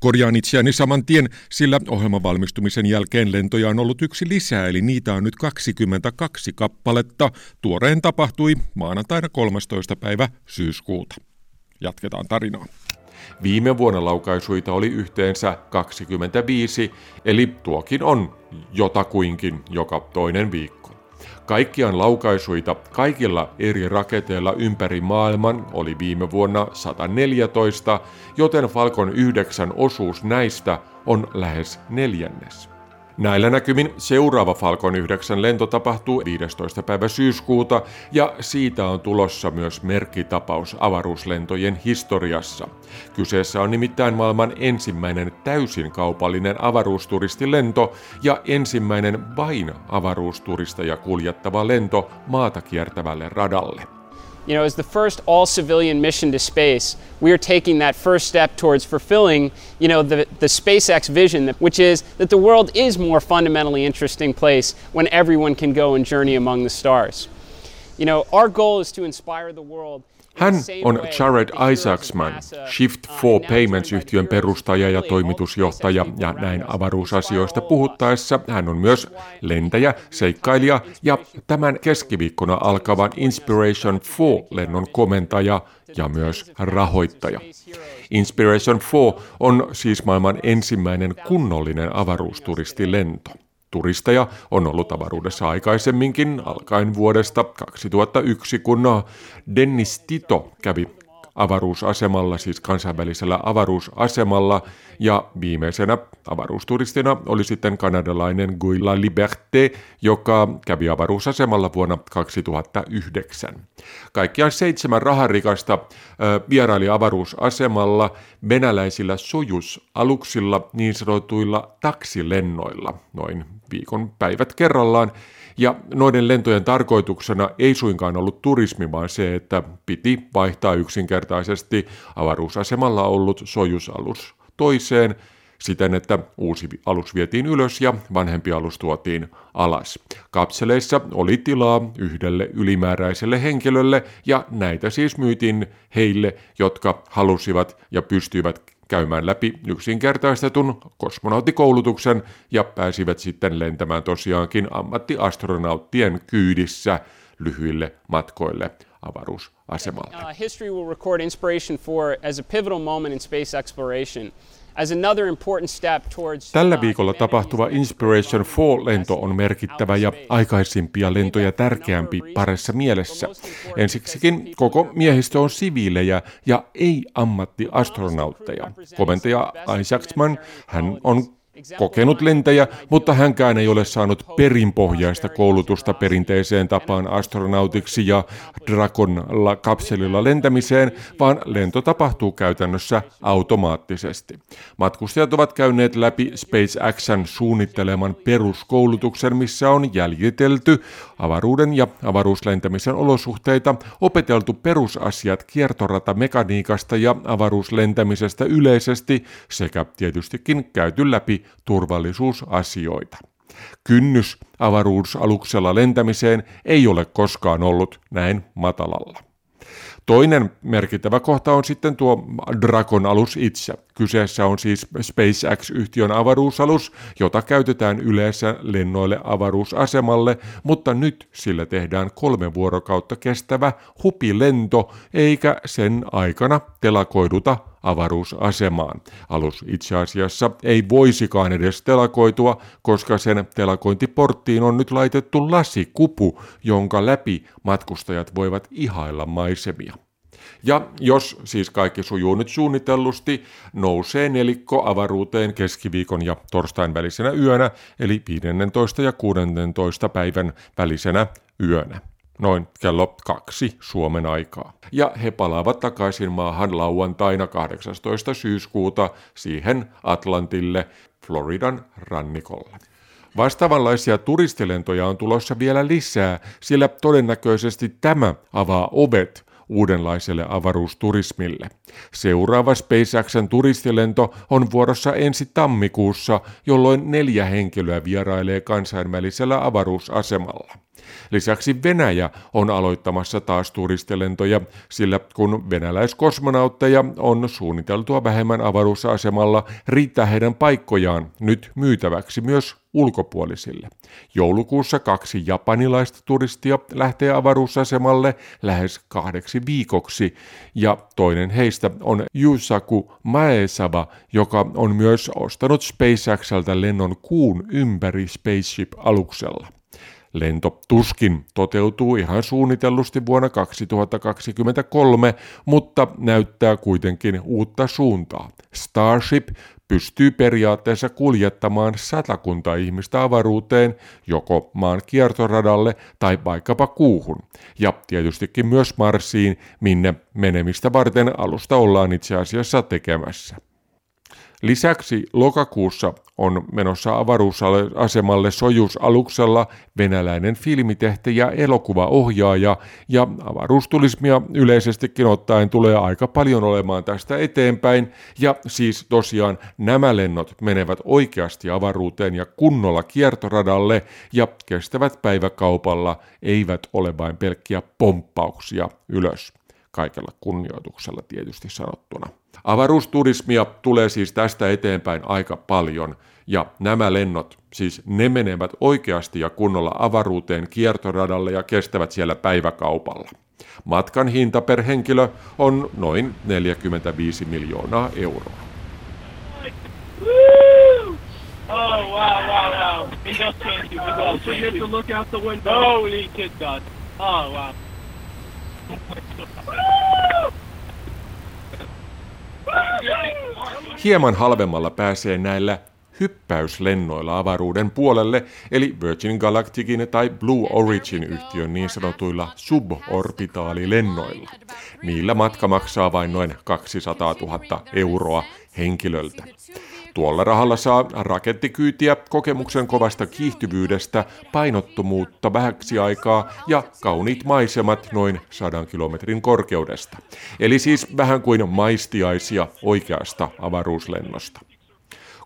Korjaan itseäni saman tien, sillä ohjelman valmistumisen jälkeen lentoja on ollut yksi lisää, eli niitä on nyt 22 kappaletta. Tuoreen tapahtui maanantaina 13. päivä syyskuuta. Jatketaan tarinaa. Viime vuonna laukaisuita oli yhteensä 25, eli tuokin on jotakuinkin joka toinen viikko. Kaikkiaan laukaisuita kaikilla eri raketeilla ympäri maailman oli viime vuonna 114, joten Falcon 9 osuus näistä on lähes neljännes. Näillä näkymin seuraava Falcon 9 lento tapahtuu 15. päivä syyskuuta ja siitä on tulossa myös merkkitapaus avaruuslentojen historiassa. Kyseessä on nimittäin maailman ensimmäinen täysin kaupallinen avaruusturistilento ja ensimmäinen vain avaruusturisteja kuljettava lento maata kiertävälle radalle. You know, as the first all civilian mission to space, we are taking that first step towards fulfilling, you know, the, the SpaceX vision, which is that the world is more fundamentally interesting place when everyone can go and journey among the stars. You know, our goal is to inspire the world Hän on Jared Isaacsman, Shift 4 Payments-yhtiön perustaja ja toimitusjohtaja, ja näin avaruusasioista puhuttaessa hän on myös lentäjä, seikkailija ja tämän keskiviikkona alkavan Inspiration 4-lennon komentaja ja myös rahoittaja. Inspiration 4 on siis maailman ensimmäinen kunnollinen avaruusturistilento. Turisteja on ollut avaruudessa aikaisemminkin, alkaen vuodesta 2001, kun Dennis Tito kävi avaruusasemalla, siis kansainvälisellä avaruusasemalla, ja viimeisenä avaruusturistina oli sitten kanadalainen Guy La Liberté, joka kävi avaruusasemalla vuonna 2009. Kaikkiaan seitsemän raharikasta vieraili avaruusasemalla venäläisillä Sojus-aluksilla niin sanotuilla taksilennoilla noin viikon päivät kerrallaan, ja noiden lentojen tarkoituksena ei suinkaan ollut turismi, vaan se, että piti vaihtaa yksinkertaisesti avaruusasemalla ollut sojusalus toiseen, siten, että uusi alus vietiin ylös ja vanhempi alus tuotiin alas. Kapseleissa oli tilaa yhdelle ylimääräiselle henkilölle ja näitä siis myytiin heille, jotka halusivat ja pystyivät käymään läpi yksinkertaistetun kosmonauttikoulutuksen ja pääsivät sitten lentämään tosiaankin ammattiastronauttien kyydissä lyhyille matkoille avaruusasemalle. Uh, history will record inspiration for as a pivotal moment in space exploration. Tällä viikolla tapahtuva Inspiration 4-lento on merkittävä ja aikaisimpia lentoja tärkeämpi paressa mielessä. Ensiksikin koko miehistö on siviilejä ja ei ammattiastronautteja. Komentaja Isaacman, hän on kokenut lentäjä, mutta hänkään ei ole saanut perinpohjaista koulutusta perinteiseen tapaan astronautiksi ja Dragonilla kapselilla lentämiseen, vaan lento tapahtuu käytännössä automaattisesti. Matkustajat ovat käyneet läpi SpaceXn suunnitteleman peruskoulutuksen, missä on jäljitelty avaruuden ja avaruuslentämisen olosuhteita, opeteltu perusasiat kiertorata mekaniikasta ja avaruuslentämisestä yleisesti sekä tietystikin käyty läpi turvallisuusasioita. Kynnys avaruusaluksella lentämiseen ei ole koskaan ollut näin matalalla. Toinen merkittävä kohta on sitten tuo Dragon-alus itse. Kyseessä on siis SpaceX-yhtiön avaruusalus, jota käytetään yleensä lennoille avaruusasemalle, mutta nyt sillä tehdään kolme vuorokautta kestävä hupilento, eikä sen aikana telakoiduta avaruusasemaan. Alus itse asiassa ei voisikaan edes telakoitua, koska sen telakointiporttiin on nyt laitettu lasikupu, jonka läpi matkustajat voivat ihailla maisemia. Ja jos siis kaikki sujuu nyt suunnitellusti, nousee nelikko avaruuteen keskiviikon ja torstain välisenä yönä, eli 15 ja 16 päivän välisenä yönä noin kello kaksi Suomen aikaa. Ja he palaavat takaisin maahan lauantaina 18. syyskuuta siihen Atlantille Floridan rannikolle. Vastaavanlaisia turistilentoja on tulossa vielä lisää, sillä todennäköisesti tämä avaa ovet uudenlaiselle avaruusturismille. Seuraava SpaceXn turistilento on vuorossa ensi tammikuussa, jolloin neljä henkilöä vierailee kansainvälisellä avaruusasemalla. Lisäksi Venäjä on aloittamassa taas turistilentoja, sillä kun venäläiskosmonautteja on suunniteltua vähemmän avaruusasemalla, riittää heidän paikkojaan nyt myytäväksi myös ulkopuolisille. Joulukuussa kaksi japanilaista turistia lähtee avaruusasemalle lähes kahdeksi viikoksi, ja toinen heistä on Yusaku Maesaba, joka on myös ostanut SpaceXltä lennon kuun ympäri Spaceship-aluksella. Lento tuskin toteutuu ihan suunnitellusti vuonna 2023, mutta näyttää kuitenkin uutta suuntaa. Starship pystyy periaatteessa kuljettamaan satakunta ihmistä avaruuteen, joko maan kiertoradalle tai vaikkapa kuuhun, ja tietystikin myös Marsiin, minne menemistä varten alusta ollaan itse asiassa tekemässä. Lisäksi lokakuussa on menossa avaruusasemalle Sojus-aluksella venäläinen filmitehti ja elokuvaohjaaja, ja avaruustulismia yleisestikin ottaen tulee aika paljon olemaan tästä eteenpäin, ja siis tosiaan nämä lennot menevät oikeasti avaruuteen ja kunnolla kiertoradalle, ja kestävät päiväkaupalla, eivät ole vain pelkkiä pomppauksia ylös kaikella kunnioituksella tietysti sanottuna. Avaruusturismia tulee siis tästä eteenpäin aika paljon, ja nämä lennot, siis ne menevät oikeasti ja kunnolla avaruuteen kiertoradalle ja kestävät siellä päiväkaupalla. Matkan hinta per henkilö on noin 45 miljoonaa euroa. Oh, wow, wow, wow. Change you. Does change you. have to look out the window. Holy kid does. Oh, wow. Hieman halvemmalla pääsee näillä hyppäyslennoilla avaruuden puolelle, eli Virgin Galacticin tai Blue Origin-yhtiön niin sanotuilla suborbitaalilennoilla. Niillä matka maksaa vain noin 200 000 euroa henkilöltä. Tuolla rahalla saa rakettikyytiä, kokemuksen kovasta kiihtyvyydestä, painottomuutta vähäksi aikaa ja kauniit maisemat noin sadan kilometrin korkeudesta. Eli siis vähän kuin maistiaisia oikeasta avaruuslennosta.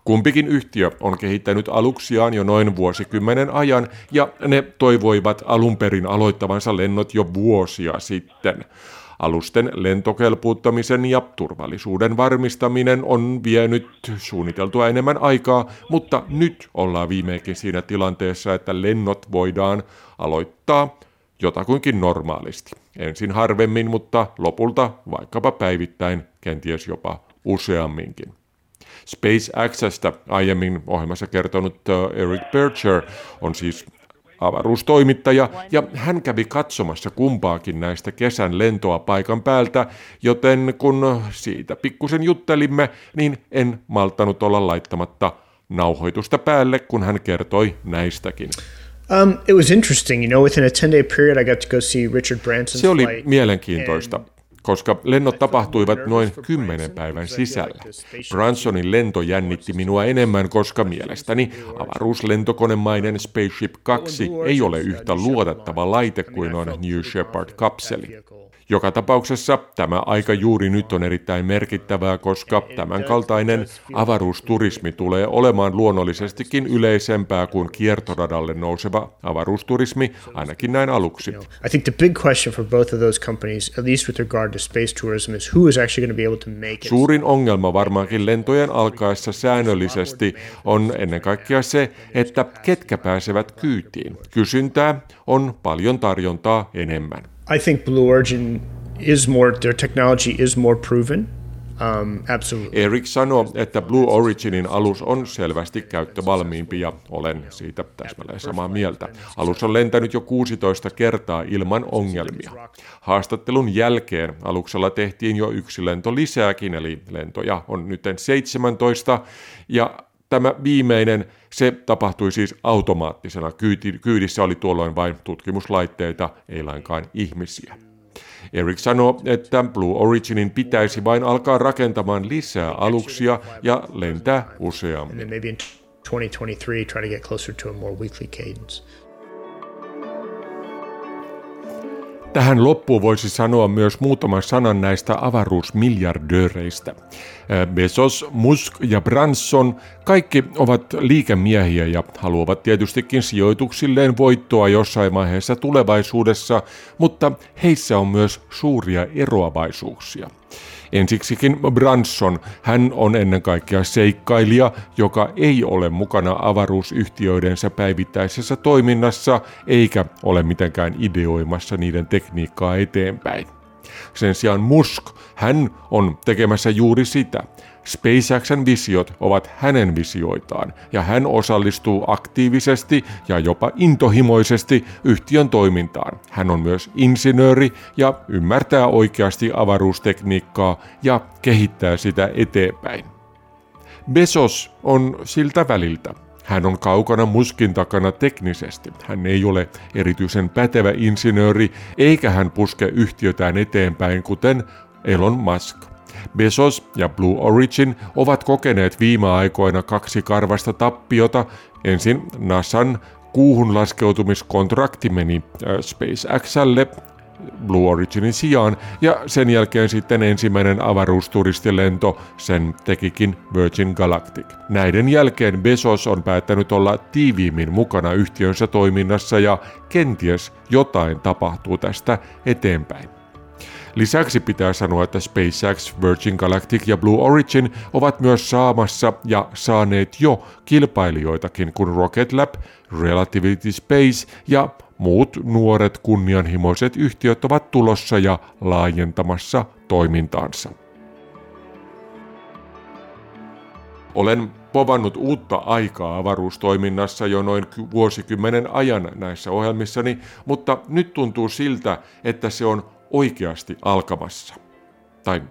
Kumpikin yhtiö on kehittänyt aluksiaan jo noin vuosikymmenen ajan ja ne toivoivat alun perin aloittavansa lennot jo vuosia sitten. Alusten lentokelpuuttamisen ja turvallisuuden varmistaminen on vienyt suunniteltua enemmän aikaa, mutta nyt ollaan viimeinkin siinä tilanteessa, että lennot voidaan aloittaa jotakuinkin normaalisti. Ensin harvemmin, mutta lopulta vaikkapa päivittäin, kenties jopa useamminkin. SpaceXstä aiemmin ohjelmassa kertonut Eric Berger on siis avaruustoimittaja, ja hän kävi katsomassa kumpaakin näistä kesän lentoa paikan päältä, joten kun siitä pikkusen juttelimme, niin en malttanut olla laittamatta nauhoitusta päälle, kun hän kertoi näistäkin. Um, it was interesting, you know, within a 10-day period I got to go see Richard Branson's Se oli mielenkiintoista koska lennot tapahtuivat noin kymmenen päivän sisällä. Bransonin lento jännitti minua enemmän, koska mielestäni avaruuslentokonemainen Spaceship 2 ei ole yhtä luotettava laite kuin on New Shepard-kapseli. Joka tapauksessa tämä aika juuri nyt on erittäin merkittävää, koska tämän kaltainen avaruusturismi tulee olemaan luonnollisestikin yleisempää kuin kiertoradalle nouseva avaruusturismi, ainakin näin aluksi. I think the big question for both of those companies, at least with regard to space tourism, is who is actually going to be able to make it. Suurin ongelma varmaankin lentojen alkaessa säännöllisesti on ennen kaikkea se, että ketkä pääsevät kyytiin. Kysyntää on paljon tarjontaa enemmän. I think Blue Origin is more, their technology is more proven. Um, absolutely. Eric sanoi, että Blue Originin alus on selvästi käyttövalmiimpi ja olen siitä täsmälleen samaa mieltä. Alus on lentänyt jo 16 kertaa ilman ongelmia. Haastattelun jälkeen aluksella tehtiin jo yksi lento lisääkin, eli lentoja on nyt 17 ja Tämä viimeinen, se tapahtui siis automaattisena. Kyydissä oli tuolloin vain tutkimuslaitteita, ei lainkaan ihmisiä. Eric sanoi, että Blue Originin pitäisi vain alkaa rakentamaan lisää aluksia ja lentää useammin. 2023 try to get closer to a more weekly cadence. Tähän loppuun voisi sanoa myös muutaman sanan näistä avaruusmiljardööreistä. Bezos, Musk ja Branson, kaikki ovat liikemiehiä ja haluavat tietystikin sijoituksilleen voittoa jossain vaiheessa tulevaisuudessa, mutta heissä on myös suuria eroavaisuuksia. Ensiksikin Branson, hän on ennen kaikkea seikkailija, joka ei ole mukana avaruusyhtiöidensä päivittäisessä toiminnassa eikä ole mitenkään ideoimassa niiden tekniikkaa eteenpäin. Sen sijaan Musk, hän on tekemässä juuri sitä. SpaceXn visiot ovat hänen visioitaan ja hän osallistuu aktiivisesti ja jopa intohimoisesti yhtiön toimintaan. Hän on myös insinööri ja ymmärtää oikeasti avaruustekniikkaa ja kehittää sitä eteenpäin. Bezos on siltä väliltä. Hän on kaukana muskin takana teknisesti. Hän ei ole erityisen pätevä insinööri, eikä hän puske yhtiötään eteenpäin kuten Elon Musk. Bezos ja Blue Origin ovat kokeneet viime aikoina kaksi karvasta tappiota. Ensin NASAn kuuhun laskeutumiskontrakti meni äh, SpaceXlle Blue Originin sijaan, ja sen jälkeen sitten ensimmäinen avaruusturistilento, sen tekikin Virgin Galactic. Näiden jälkeen Bezos on päättänyt olla tiiviimmin mukana yhtiönsä toiminnassa ja kenties jotain tapahtuu tästä eteenpäin. Lisäksi pitää sanoa, että SpaceX, Virgin Galactic ja Blue Origin ovat myös saamassa ja saaneet jo kilpailijoitakin, kun Rocket Lab, Relativity Space ja muut nuoret kunnianhimoiset yhtiöt ovat tulossa ja laajentamassa toimintaansa. Olen povannut uutta aikaa avaruustoiminnassa jo noin vuosikymmenen ajan näissä ohjelmissani, mutta nyt tuntuu siltä, että se on oikeasti alkamassa. Tai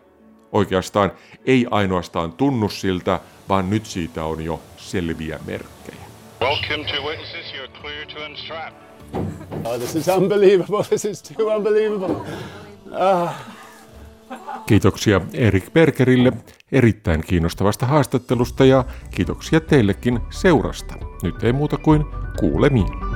oikeastaan ei ainoastaan tunnu siltä, vaan nyt siitä on jo selviä merkkejä. Welcome to witnesses, you're clear to unstrap. Oh, this is unbelievable. This is too unbelievable. Ah. Kiitoksia Erik Bergerille erittäin kiinnostavasta haastattelusta ja kiitoksia teillekin seurasta. Nyt ei muuta kuin kuulemiin.